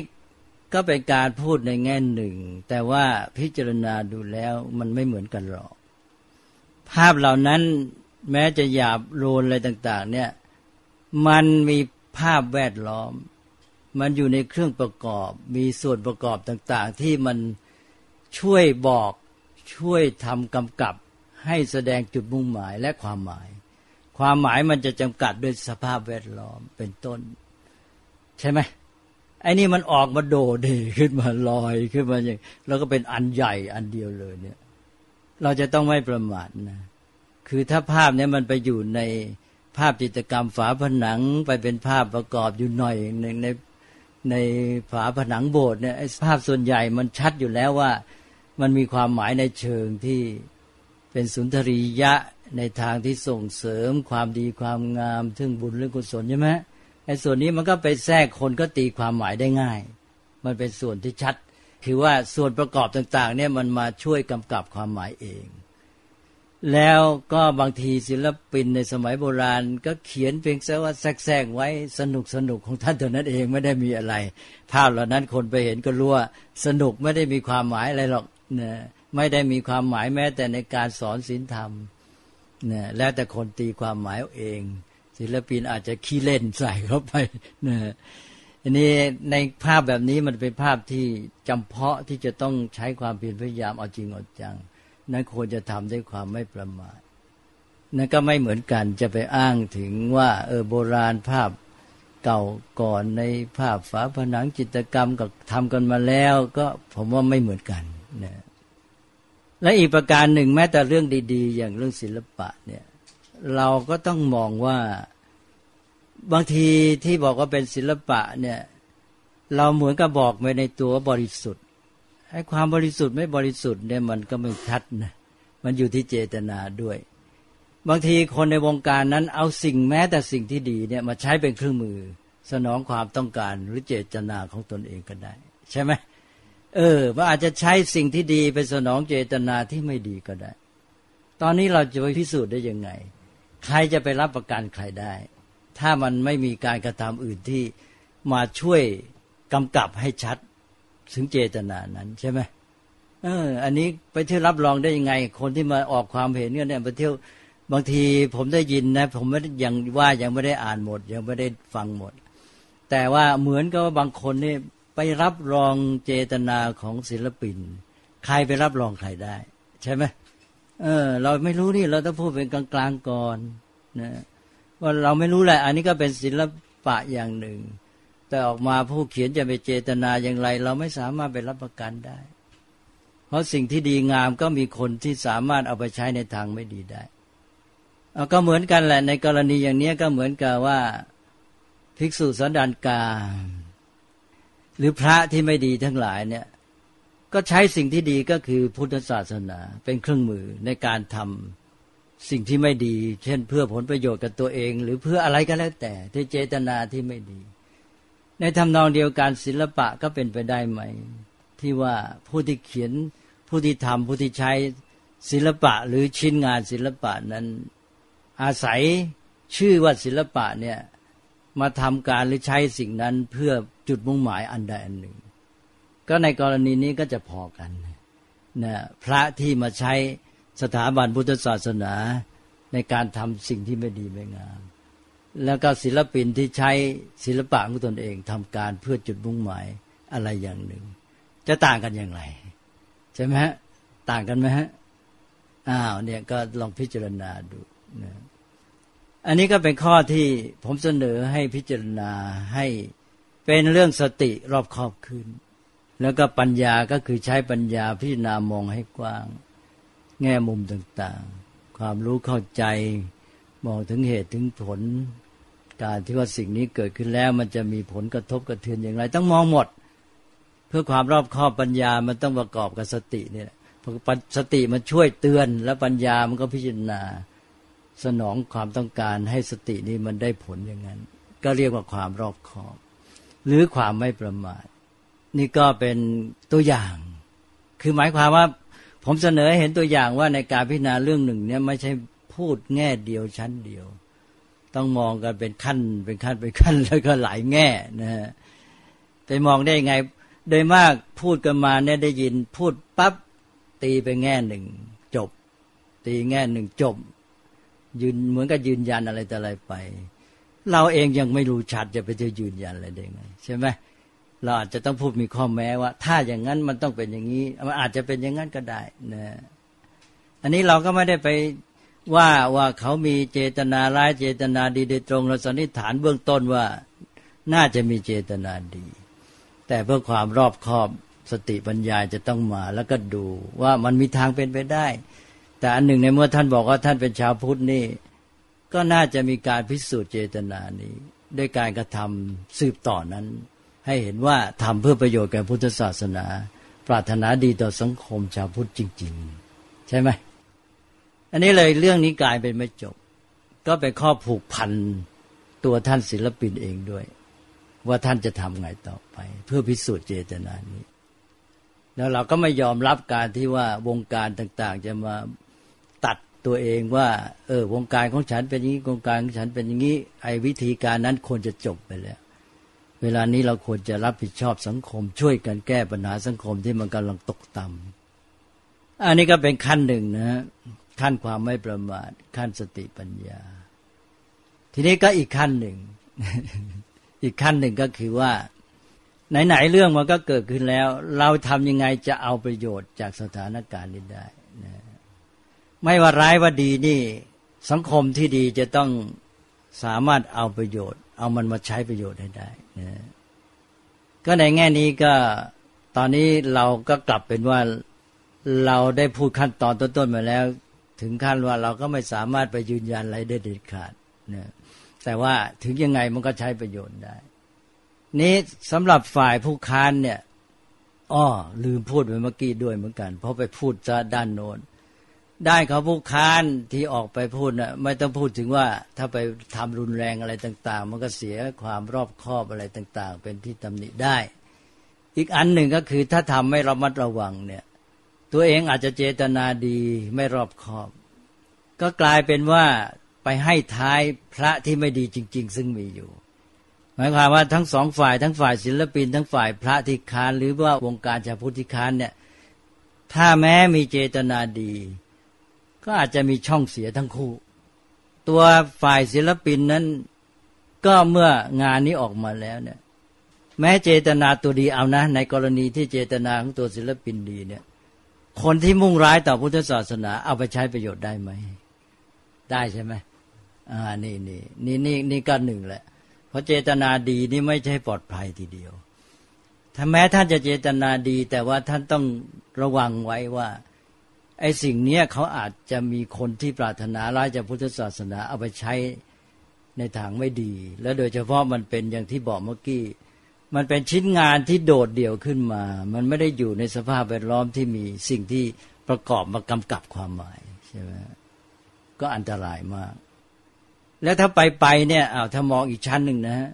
ก็เป็นการพูดในแง่หนึ่ง แต่ว่าพิจารณาดูแล้วมันไม่เหมือนกันหรอก ภาพเหล่านั้นแม้จะหยาบโลนอะไรต่าง ๆ เนี่ย มันมีภาพแวดล้อม มันอยู่ในเครื่องประกอบ มีส่วนประกอบต่าง ๆ ที่มัน ช่วยบอกช่วยทำกำกับให้แสดงจุดมุ่งหมายและความหมาย ความหมายมันจะจำกัดด้วยสภาพแวดล้อมเป็นต้น ใช่ไหมไอ้นี่มันออกมาโดดดขึ้นมาลอยขึ้นมาอย่างแล้วก็เป็นอันใหญ่อันเดียวเลยเนี่ย เราจะต้องไม่ประมาทนะคือถ้าภาพนี้มันไปอยู่ในภาพจิตรกรรมฝาผนังไปเป็นภาพประกอบอยู่หน่อยหนึ่งในในฝาผนังโบสถ์เนี่ยภาพส่วนใหญ่มันชัดอยู่แล้วว่า มันมีความหมายในเชิงที่เป็นสุนทรียะในทางที่ส่งเสริมความดีความงามทึ่งบุญหรือกุศลใช่ไหมไอ้ส่วนนี้มันก็ไปแทรกคนก็ตีความหมายได้ง่าย มันเป็นส่วนที่ชัด คือว่าส่วนประกอบต่างๆเนี่ยมันมาช่วยกำกับความหมายเอง แล้วก็บางทีศิลปินในสมัยโบราณ ก็เขียนเพียงแค่ว่าแทรกๆไว้สนุกสนุกของท่านเท่านั้นเองไม่ได้มีอะไร ภาพเหล่านั้นคนไปเห็นก็รู้ว่าสนุกไม่ได้มีความหมายอะไรหรอก นะไม่ได้มีความหมายแม้แต่ในการสอนศีลธรรมนะแล้วแต่คนตีความหมายเอง ศิลปินอาจจะขี้เล่นใส่เข้าไปนะอันนี้ในภาพแบบนี้มันเป็นภาพที่จำเพาะที่จะต้องใช้ความเพียรพยายามเอาจริงเอาจัง นั้นควรจะทำด้วยความไม่ประมาทนั่นก็ไม่เหมือนกันจะไปอ้างถึงว่าเออโบราณภาพเก่าก่อนในภาพฝาผนังจิตรกรรมกับทำกันมาแล้ว ก็ผมว่าไม่เหมือนกัน นะและอีกประการหนึ่งแม้แต่เรื่องดี ๆ อย่างเรื่องศิลปะเนี่ย เราก็ต้องมองว่าบางทีที่บอกว่าเป็นศิลปะเนี่ย เราเหมือนกับบอกไปในตัวบริสุทธิ์ไอ้ความบริสุทธิ์ไม่บริสุทธิ์เนี่ยมันก็ไม่ชัดนะมันอยู่ที่เจตนาด้วย บางทีคนในวงการนั้นเอาสิ่งแม้แต่สิ่งที่ดีเนี่ยมาใช้เป็นเครื่องมือ สนองความต้องการหรือเจตนาของตนเองก็ได้ ใช่ไหม เออว่าอาจจะใช้สิ่งที่ดีไปสนองเจตนาที่ไม่ดีก็ได้ ตอนนี้เราจะไปพิสูจน์ได้ยังไง ใครจะไปรับประกันใครได้ ถ้ามันไม่มีการกระทำอื่นที่มาช่วยกำกับให้ชัดถึงเจตนานั้นใช่ไหมเออ อันนี้ไปเที่ยวรับรองได้ยังไง คนที่มาออกความเห็นเนี่ยไปเที่ยวบางทีผมได้ยินนะ ผมไม่ได้ยังว่ายังไม่ได้อ่านหมด ยังไม่ได้ฟังหมด แต่ว่าเหมือนกับว่าบางคนนี่ ไปรับรองเจตนาของศิลปิน ใครไปรับรองใครได้ ใช่ไหมเออ เราไม่รู้นี่เราต้องพูดเป็นกลางๆก่อนนะว่าเราไม่รู้แหละ อันนี้ก็เป็นศิลปะอย่างหนึ่ง แต่ออกมาผู้เขียนจะไปเจตนาอย่างไร เราไม่สามารถไปรับประกันได้ เพราะสิ่งที่ดีงามก็มีคนที่สามารถเอาไปใช้ในทางไม่ดีได้เอาก็เหมือนกันแหละ ในกรณีอย่างนี้ก็เหมือนกับว่า ภิกษุสันดานกา หรือพระที่ไม่ดีทั้งหลายเนี่ย ก็ใช้สิ่งที่ดีก็คือพุทธศาสนาเป็นเครื่องมือในการทำสิ่งที่ไม่ดี เช่น เพื่อผลประโยชน์กับตัวเอง หรือเพื่ออะไรก็แล้วแต่ที่เจตนาที่ไม่ดี ในทำนองเดียวกันศิลปะก็เป็นไปได้ไหม ที่ว่าผู้ที่เขียนผู้ที่ทำผู้ที่ใช้ศิลปะหรือชิ้นงานศิลปะนั้น อาศัยชื่อว่าศิลปะเนี่ยมาทำการหรือใช้สิ่งนั้นเพื่อ จุดมุ่งหมายอันใดอันหนึ่ง ก็ในกรณีนี้ก็จะพอกันนะพระที่มาใช้สถาบันพุทธศาสนาในการทำสิ่งที่ไม่ดีไม่งาม แล้วก็ศิลปินที่ใช้ศิลปะของตนเองทำการเพื่อจุดมุ่งหมายอะไรอย่างหนึ่ง จะต่างกันอย่างไร ใช่ไหมฮะต่างกันไหมฮะอ้าวเนี่ยก็ลองพิจารณาดูนะอันนี้ก็เป็นข้อที่ผมเสนอให้พิจารณาให้ เป็นเรื่องสติรอบคอบขึ้น แล้วก็ปัญญาก็คือใช้ปัญญาพิจารณามองให้กว้าง แง่มุมต่างๆ ความรู้เข้าใจมองถึงเหตุถึงผล การที่ว่าสิ่งนี้เกิดขึ้นแล้วมันจะมีผลกระทบกระเทือนอย่างไร ต้องมองหมด เพื่อความรอบคอบปัญญามันต้องประกอบกับสตินี่ยสติมันช่วยเตือน แล้วปัญญามันก็พิจารณาสนองความต้องการให้สตินี้มันได้ผลอย่างนั้น ก็เรียกว่าความรอบคอบ หรือความไม่ประมาทนี่ก็เป็นตัวอย่าง คือหมายความว่า ผมเสนอเห็นตัวอย่างว่าในการพิจารณาเรื่องหนึ่ง เนี่ยไม่ใช่พูดแง่เดียวชั้นเดียว ต้องมองกันเป็นขั้นเป็นขั้นเป็นขั้นแล้วก็หลายแง่นะฮะไปมองได้ยังไง โดยมากพูดกันมาเนี่ยได้ยินพูดปั๊บตีไปแง่หนึ่งจบ ตีแง่หนึ่งจบยืนเหมือนกับยืนยันอะไรแต่อะไรไป เราเองยังไม่รู้ชัดจะไปจะยืนยันอะไรได้ไงใช่ไหมเราอาจจะต้องพูดมีข้อแม้ว่า ถ้าอย่างนั้นมันต้องเป็นอย่างนี้มันอาจจะเป็นอย่างนั้นก็ได้นะอันนี้เราก็ไม่ได้ไปว่าว่าเขามีเจตนาร้ายเจตนาดีโดยตรงเราสันนิษฐานเบื้องต้นว่าน่าจะมีเจตนาดี แต่เพื่อความรอบคอบสติปัญญาจะต้องมาแล้วก็ดูว่ามันมีทางเป็นไปได้ แต่อันหนึ่งในเมื่อท่านบอกว่าท่านเป็นชาวพุทธนี่ ก็น่าจะมีการพิสูจน์เจตนานี้ ด้วยการกระทำสืบต่อนนั้น ให้เห็นว่าทำเพื่อประโยชน์แก่พุทธศาสนา ปรารถนาดีต่อสังคมชาวพุทธจริง ๆ ใช่ไหมอันนี้เลยเรื่องนี้กลายเป็นไม่จบ ก็เป็นข้อผูกพันตัวท่านศิลปินเองด้วย ว่าท่านจะทำไงต่อไป เพื่อพิสูจน์เจตนานี้ แล้วเราก็ไม่ยอมรับการที่ว่าวงการต่าง ๆ จะมา ตัวเองว่า เออวงการของฉันเป็นอย่างนี้วงการของฉันเป็นอย่างนี้ไอ้วิธีการนั้นควรจะจบไปแล้ว เวลานี้เราควรจะรับผิดชอบสังคม ช่วยกันแก้ปัญหาสังคมที่มันกำลังตกต่ำอันนี้ก็เป็นขั้นหนึ่งนะขั้นความไม่ประมาทขั้นสติปัญญา ทีนี้ก็อีกขั้นหนึ่ง อีกขั้นหนึ่งก็คือว่า ไหนๆเรื่องมันก็เกิดขึ้นแล้ว เราทำยังไงจะเอาประโยชน์จากสถานการณ์นี้ได้ ไม่ว่าร้ายว่าดีนี่ สังคมที่ดีจะต้องสามารถเอาประโยชน์ เอามันมาใช้ประโยชน์ให้ได้นะก็ในแง่นี้ก็ตอนนี้เราก็กลับเป็นว่าเราได้พูดขั้นตอนต้นๆมาแล้ว ถึงขั้นว่าเราก็ไม่สามารถไปยืนยันอะไรได้เด็ดขาดนะแต่ว่าถึงยังไงมันก็ใช้ประโยชน์ได้ นี้สำหรับฝ่ายผู้ค้านเนี่ยอ้อลืมพูดไปเมื่อกี้ด้วยเหมือนกัน เพราะไปพูดซะด้านโน้น ได้เขาผู้ค้านที่ออกไปพูดนะ่ะไม่ต้องพูดถึงว่าถ้าไปทำรุนแรงอะไรต่าง ๆ มันก็เสียความรอบคอบอะไรต่าง ๆ เป็นที่ตำหนิได้ อีกอันหนึ่งก็คือถ้าทำไม่ระมัดระวังเนี่ย ตัวเองอาจจะเจตนาดีไม่รอบคอบ ก็กลายเป็นว่าไปให้ท้ายพระที่ไม่ดีจริง ๆ ซึ่งมีอยู่ หมายความว่าทั้งสองฝ่ายทั้งฝ่ายศิลปิน ทั้งฝ่ายพระที่ค้านหรือว่าวงการชาวพุทธิค้านเนี่ยถ้าแม้มีเจตนาดี ก็อาจจะมีช่องเสียทั้งคู่ ตัวฝ่ายศิลปินนั้น ก็เมื่องานนี้ออกมาแล้วเนี่ย แม้เจตนาตัวดีเอานะ ในกรณีที่เจตนาของตัวศิลปินดีเนี่ย คนที่มุ่งร้ายต่อพุทธศาสนา เอาไปใช้ประโยชน์ได้ไหม ได้ใช่ไหมอ่านี่นี่นี่นี่นี่ก็หนึ่งแหละ เพราะเจตนาดีนี่ไม่ใช่ปลอดภัยทีเดียวถ้าแม้ท่านจะเจตนาดี แต่ว่าท่านต้องระวังไว้ว่า ไอ้สิ่งเนี้ยเขาอาจจะมีคนที่ปรารถนาร้ายจากพุทธศาสนาเอาไปใช้ในทางไม่ดี และโดยเฉพาะมันเป็นอย่างที่บอกเมื่อกี้มันเป็นชิ้นงานที่โดดเดี่ยวขึ้นมา มันไม่ได้อยู่ในสภาพแวดล้อมที่มีสิ่งที่ประกอบมากำกับความหมายใช่ไหมก็อันตรายมาก แล้วถ้าไปไปเนี่ยอ้าวถ้ามองอีกชั้นหนึ่งนะฮะ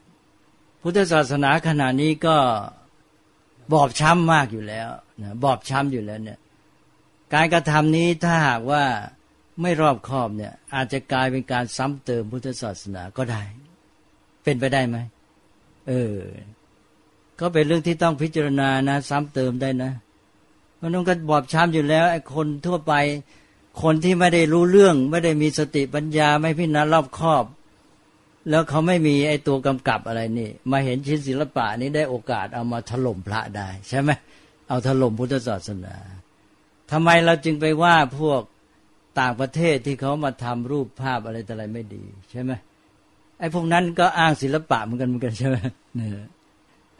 พุทธศาสนาขณะนี้ก็บอบช้ำมากอยู่แล้วนะบอบช้ำอยู่แล้วเนี่ย การกระทำนี้ถ้าหากว่าไม่รอบคอบเนี่ย อาจจะกลายเป็นการซ้ำเติมพุทธศาสนาก็ได้ เป็นไปได้ไหมเออ ก็เป็นเรื่องที่ต้องพิจารณานะ ซ้ำเติมได้นะมันต้องก็บอบช้ำอยู่แล้วไอ้คนทั่วไป คนที่ไม่ได้รู้เรื่อง ไม่ได้มีสติปัญญาไม่พิจารณารอบคอบ แล้วเขาไม่มีไอ้ตัวกำกับอะไรนี่ มาเห็นชิ้นศิลปะนี้ได้โอกาสเอามาถล่มพระได้ ใช่ไหมเอาถล่มพุทธศาสนา ทำไมเราจึงไปว่าพวกต่างประเทศที่เขามาทำรูปภาพอะไรแต่อะไรไม่ดี ใช่ไหมไอ้พวกนั้นก็อ้างศิลปะเหมือนกันเหมือนกันใช่ไหมเนี่ย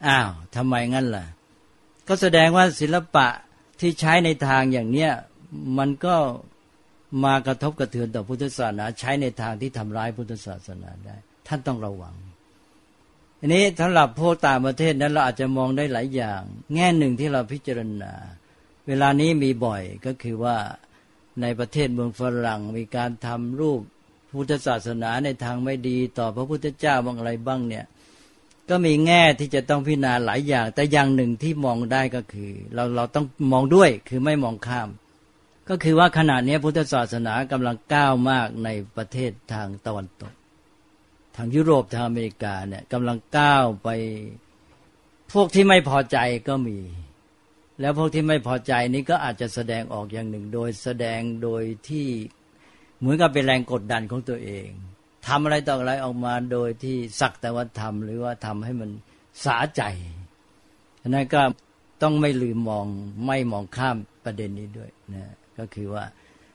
อ้าวทำไมงั้นล่ะ ก็แสดงว่าศิลปะที่ใช้ในทางอย่างเนี้ยมันก็มากระทบกระเทือนต่อพุทธศาสนา ใช้ในทางที่ทำร้ายพุทธศาสนาได้ ท่านต้องระวังอันนี้สำหรับพวกต่างประเทศนั้นเราอาจจะมองได้หลายอย่าง แง่หนึ่งที่เราพิจารณา เวลานี้มีบ่อยก็คือว่าในประเทศเมืองฝรั่งมีการทำรูปพุทธศาสนาในทางไม่ดีต่อพระพุทธเจ้าบางอะไรบ้างเนี่ยก็มีแง่ที่จะต้องพิจารณาหลายอย่าง แต่อย่างหนึ่งที่มองได้ก็คือ เราเราต้องมองด้วยคือไม่มองข้าม ก็คือว่าขณะนี้พุทธศาสนากำลังก้าวมากในประเทศทางตะวันตก ทางยุโรปทางอเมริกาเนี่ยกำลังก้าวไปพวกที่ไม่พอใจก็มี แล้วพวกที่ไม่พอใจนี้ก็อาจจะแสดงออกอย่างหนึ่ง โดยแสดงโดยที่เหมือนกับเป็นแรงกดดันของตัวเองทำอะไรต่ออะไรออกมาโดยที่สักแต่ว่าทำหรือว่าทำให้มันสาใจฉะนั้นก็ต้องไม่ลืมมองไม่มองข้ามประเด็นนี้ด้วยนะก็คือว่า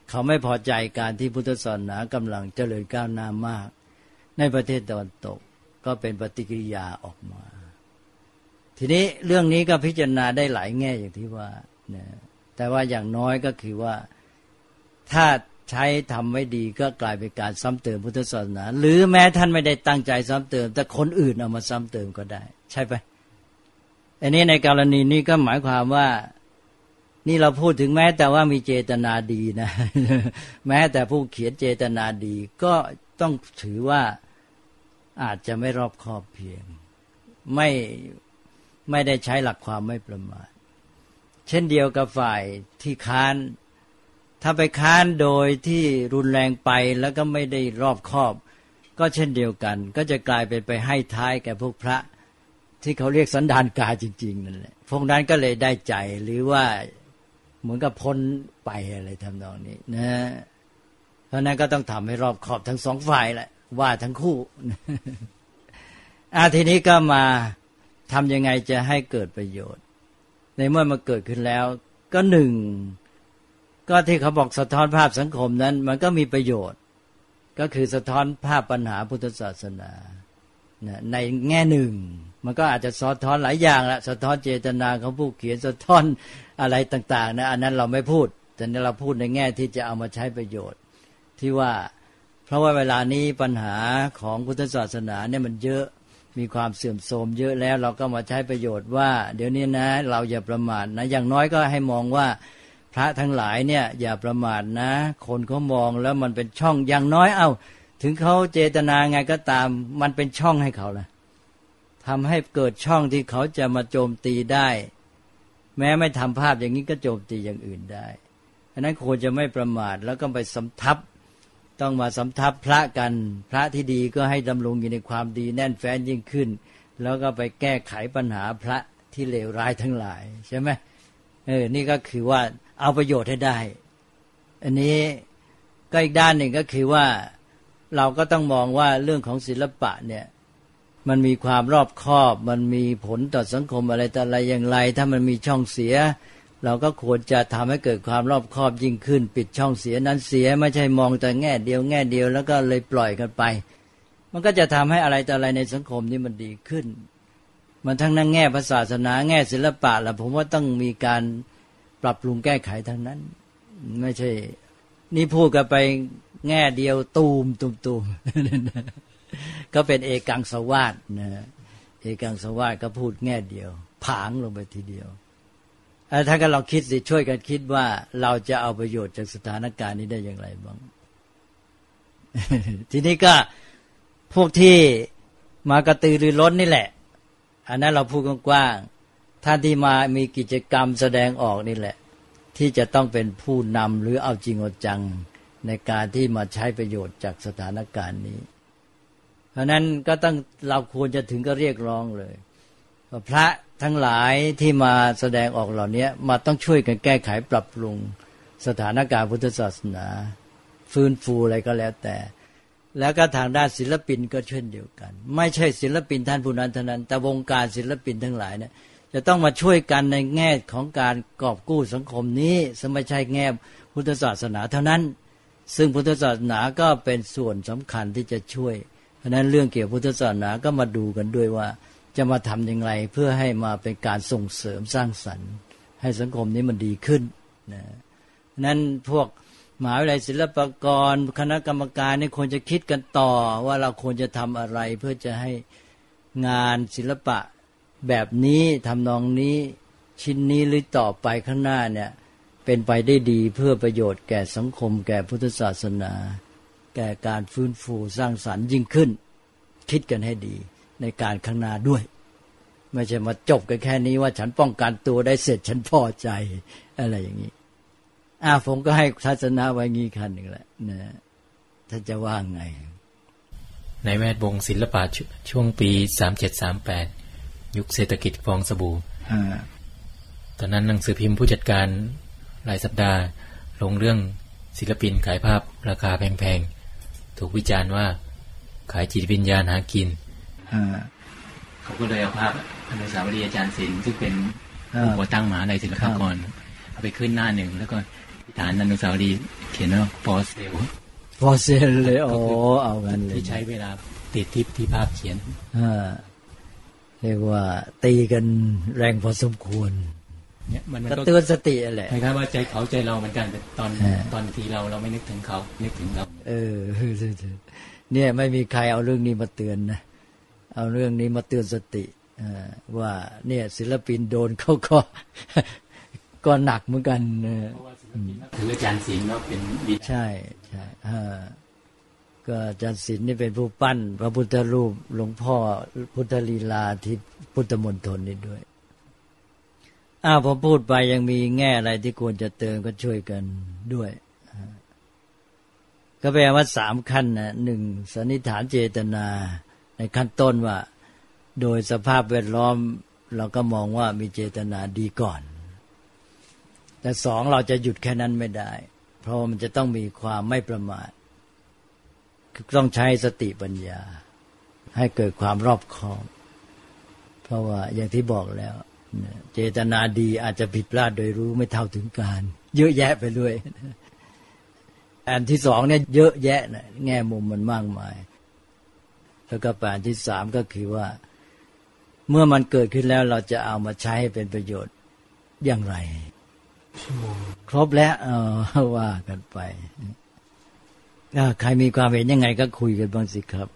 เขาไม่พอใจการที่พุทธศาสนากำลังเจริญก้าวหน้ามาก ในประเทศตะวันตกก็เป็นปฏิกิริยาออกมา ทีนี้เรื่องนี้ก็พิจารณาได้หลายแง่อย่างที่ว่านะแต่ว่าอย่างน้อยก็คือว่าถ้าใช้ทำไม่ดีก็กลายเป็นการซ้ำเติมพุทธศาสนา หรือแม้ท่านไม่ได้ตั้งใจซ้ำเติม แต่คนอื่นเอามาซ้ำเติมก็ได้ ใช่ไหมอันนี้ในกรณีนี้ก็หมายความว่านี่เราพูดถึงแม้แต่ว่ามีเจตนาดีนะ แม้แต่ผู้เขียนเจตนาดี ก็ต้องถือว่าอาจจะไม่รอบคอบเพียง ไม่ ไม่ได้ใช้หลักความไม่ประมาทเช่นเดียวกับฝ่ายที่ค้าน ถ้าไปค้านโดยที่รุนแรงไปแล้วก็ไม่ได้รอบคอบ ก็เช่นเดียวกัน ก็จะกลายเป็นไปให้ท้ายแก่พวกพระ ที่เขาเรียกสันดานกาจริงๆนั่นแหละพวกนั้นก็เลยได้ใจหรือว่าเหมือนกับพ้นไปอะไรทำนองนี้นะเพราะนั้นก็ต้องทำให้รอบขอบทั้งสองฝ่ายแหละว่าทั้งคู่อาทีนี้ก็มา ทำยังไงจะให้เกิดประโยชน์ ในเมื่อมาเกิดขึ้นแล้ว ก็หนึ่งก็ที่เขาบอกสะท้อนภาพสังคมนั้น มันก็มีประโยชน์ ก็คือสะท้อนภาพปัญหาพุทธศาสนาในแง่หนึ่ง มันก็อาจจะสะท้อนหลายอย่างละสะท้อนเจตนาของผู้เขียนสะท้อนอะไรต่าง ๆ นะอันนั้นเราไม่พูด แต่เราพูดในแง่ที่จะเอามาใช้ประโยชน์ ที่ว่าเพราะว่าเวลานี้ปัญหาของพุทธศาสนาเนี่ยมันเยอะ มีความเสื่อมโทรมเยอะแล้วเราก็มาใช้ประโยชน์ว่า เดี๋ยวนี้นะ เราอย่าประมาทนะ อย่างน้อยก็ให้มองว่าพระทั้งหลายเนี่ย อย่าประมาทนะ คนเขามองแล้วมันเป็นช่องอย่างน้อยเอา้า ถึงเขาเจตนาไงก็ตาม มันเป็นช่องให้เขาละทำให้เกิดช่องที่เขาจะมาโจมตีได้ แม้ไม่ทำภาพอย่างนี้ก็โจมตีอย่างอื่นได้ฉะนั้นควรจะไม่ประมาทแล้วก็ไปสำทับ ต้องมาสำทับพระกัน พระที่ดีก็ให้ดำรงอยู่ในความดีแน่นแฟ้นยิ่งขึ้น แล้วก็ไปแก้ไขปัญหาพระที่เลวร้ายทั้งหลายใช่ไหมเออนี่ก็คือว่าเอาประโยชน์ให้ได้ อันนี้ก็อีกด้านหนึ่งก็คือว่าเราก็ต้องมองว่าเรื่องของศิลปะเนี่ยมันมีความรอบคอบ มันมีผลต่อสังคมอะไรแต่อะไรอย่างไร ถ้ามันมีช่องเสีย เราก็ควรจะทำให้เกิดความรอบคอบยิ่งขึ้น ปิดช่องเสียนั้นเสียไม่ใช่มองแต่แง่เดียวแง่เดียวแล้วก็เลยปล่อยกันไป มันก็จะทำให้อะไรแต่อะไรในสังคมนี้มันดีขึ้น มันทั้งนั้นแง่ศาสนาแง่ศิลปะและผมว่าต้องมีการปรับปรุงแก้ไขทั้งนั้น ไม่ใช่ นี่พูดกันไปแง่เดียวตูมตูมตูมก็เป็นเอกังสวาสนะเอกังสวาสก็พูดแง่เดียว ผางลงไปทีเดียว ถ้านกันเราคิดสิช่วยกันคิดว่าเราจะเอาประโยชน์จากสถานการณ์นี้ได้อย่างไรบ้าง ทีนี้ก็พวกที่มากระตือรือร้นนี่แหละ อันนั้นเราพูดกว้างๆท่านที่มามีกิจกรรมแสดงออกนี่แหละ ที่จะต้องเป็นผู้นำหรือเอาจริงเอาจังในการที่มาใช้ประโยชน์จากสถานการณ์นี้ เพราะนั้นก็ต้องเราควรจะถึงก็เรียกร้องเลยพระ ทั้งหลายที่มาแสดงออกเหล่านี้มาต้องช่วยกันแก้ไขปรับปรุงสถานการณ์พุทธศาสนา ฟื้นฟูอะไรก็แล้วแต่ แล้วก็ทางด้านศิลปินก็เช่นเดียวกัน ไม่ใช่ศิลปินท่านผู้นั้นเท่านั้น แต่วงการศิลปินทั้งหลายเนี่ยจะต้องมาช่วยกันในแง่ของการกอบกู้สังคมนี้ไม่ใช่แง่พุทธศาสนาเท่านั้น ซึ่งพุทธศาสนาก็เป็นส่วนสำคัญที่จะช่วย เพราะนั้นเรื่องเกี่ยวพุทธศาสนาก็มาดูกันด้วยว่า จะมาทำอย่างไรเพื่อให้มาเป็นการส่งเสริมสร้างสรรค์ ให้สังคมนี้มันดีขึ้นนะนั้นพวกมหาวิทยาลัยศิลปากร คณะกรรมการนี่ควรจะคิดกันต่อว่าเราควรจะทำอะไรเพื่อจะให้งานศิลปะแบบนี้ทำนองนี้ชิ้นนี้หรือต่อไปข้างหน้าเนี่ยเป็นไปได้ดีเพื่อประโยชน์แก่สังคม แก่พุทธศาสนา แก่การฟื้นฟูสร้างสรรค์ยิ่งขึ้น คิดกันให้ดี ในการข้างหน้าด้วย ไม่ใช่มาจบกันแค่นี้ว่าฉันป้องกันตัวได้เสร็จฉันพอใจ อะไรอย่างนี้อาผมก็ให้ทัศนะไว้งี้คันหนึ่งแหละนะท่านจะว่าไง ในแวดวงศิลปะช่วงปีสามเจ็ดสามแปดยุคเศรษฐกิจฟองสบู่ตอนนั้นหนังสือพิมพ์ผู้จัดการรายสัปดาห์ลงเรื่องศิลปินขายภาพราคาแพงๆ ถูกวิจารณ์ว่าขายจิตวิญญาณหากิน เขาก็เลยเอาภาพอนุสาวรีย์อาจารย์ศิลป์ซึ่งเป็นผู้ก่อตั้งมหาลัยศิลปากรเอาไปขึ้นหน้าหนึ่งแล้วก็ฐานอนุสาวรีย์เขียนว่าฟอสเซลฟอสเซลเลยโอ้เอากันเลยที่ใช้เวลาติดทิพที่ภาพเขียนเรียกว่าตีกันแรงพอสมควรเนี่ยมันก็เตือนสติอะไรคล้ายๆว่าใจเขาใจเราเหมือนกันแต่ตอนตอนทีเราเราไม่นึกถึงเขานึกถึงเรา เออเนี่ยไม่มีใครเอาเรื่องนี้มาเตือนนะ เอาเรื่องนี้มาเตือนสติว่าเนี่ยศิลปินโดนเขาก็ก็หนักเหมือนกันถืออาจารย์ศิลป์เนาะเป็นใช่ใช่ก็อาจารย์ศิลป์นี่เป็นผู้ปั้น พระพุทธรูปหลวงพ่อพุทธลีลาที่พุทธมณฑลนี่ด้วยอ้าวพอพูดไปยังมีแง่อะไรที่ควรจะเตือนก็ช่วยกันด้วยก็แปลว่าสามขั้นนะหนึ่งสันนิษฐานเจตนา ในขั้นต้นว่า โดยสภาพแวดล้อม เราก็มองว่ามีเจตนาดีก่อน แต่สองเราจะหยุดแค่นั้นไม่ได้ เพราะมันจะต้องมีความไม่ประมาทต้องใช้สติปัญญา ให้เกิดความรอบคอบ เพราะว่าอย่างที่บอกแล้ว เจตนาดีอาจจะผิดพลาดโดยรู้ไม่เท่าถึงการ เยอะแยะไปด้วยอันที่สองเนี่ยเยอะแยะนะแง่มุมมันมากมาย แล้วก็อันที่สามก็คือว่า เมื่อมันเกิดขึ้นแล้วเราจะเอามาใช้ให้เป็นประโยชน์อย่างไร ครบแล้วเออว่ากันไปใครมีความเห็นยังไงก็คุยกันบ้างสิครับ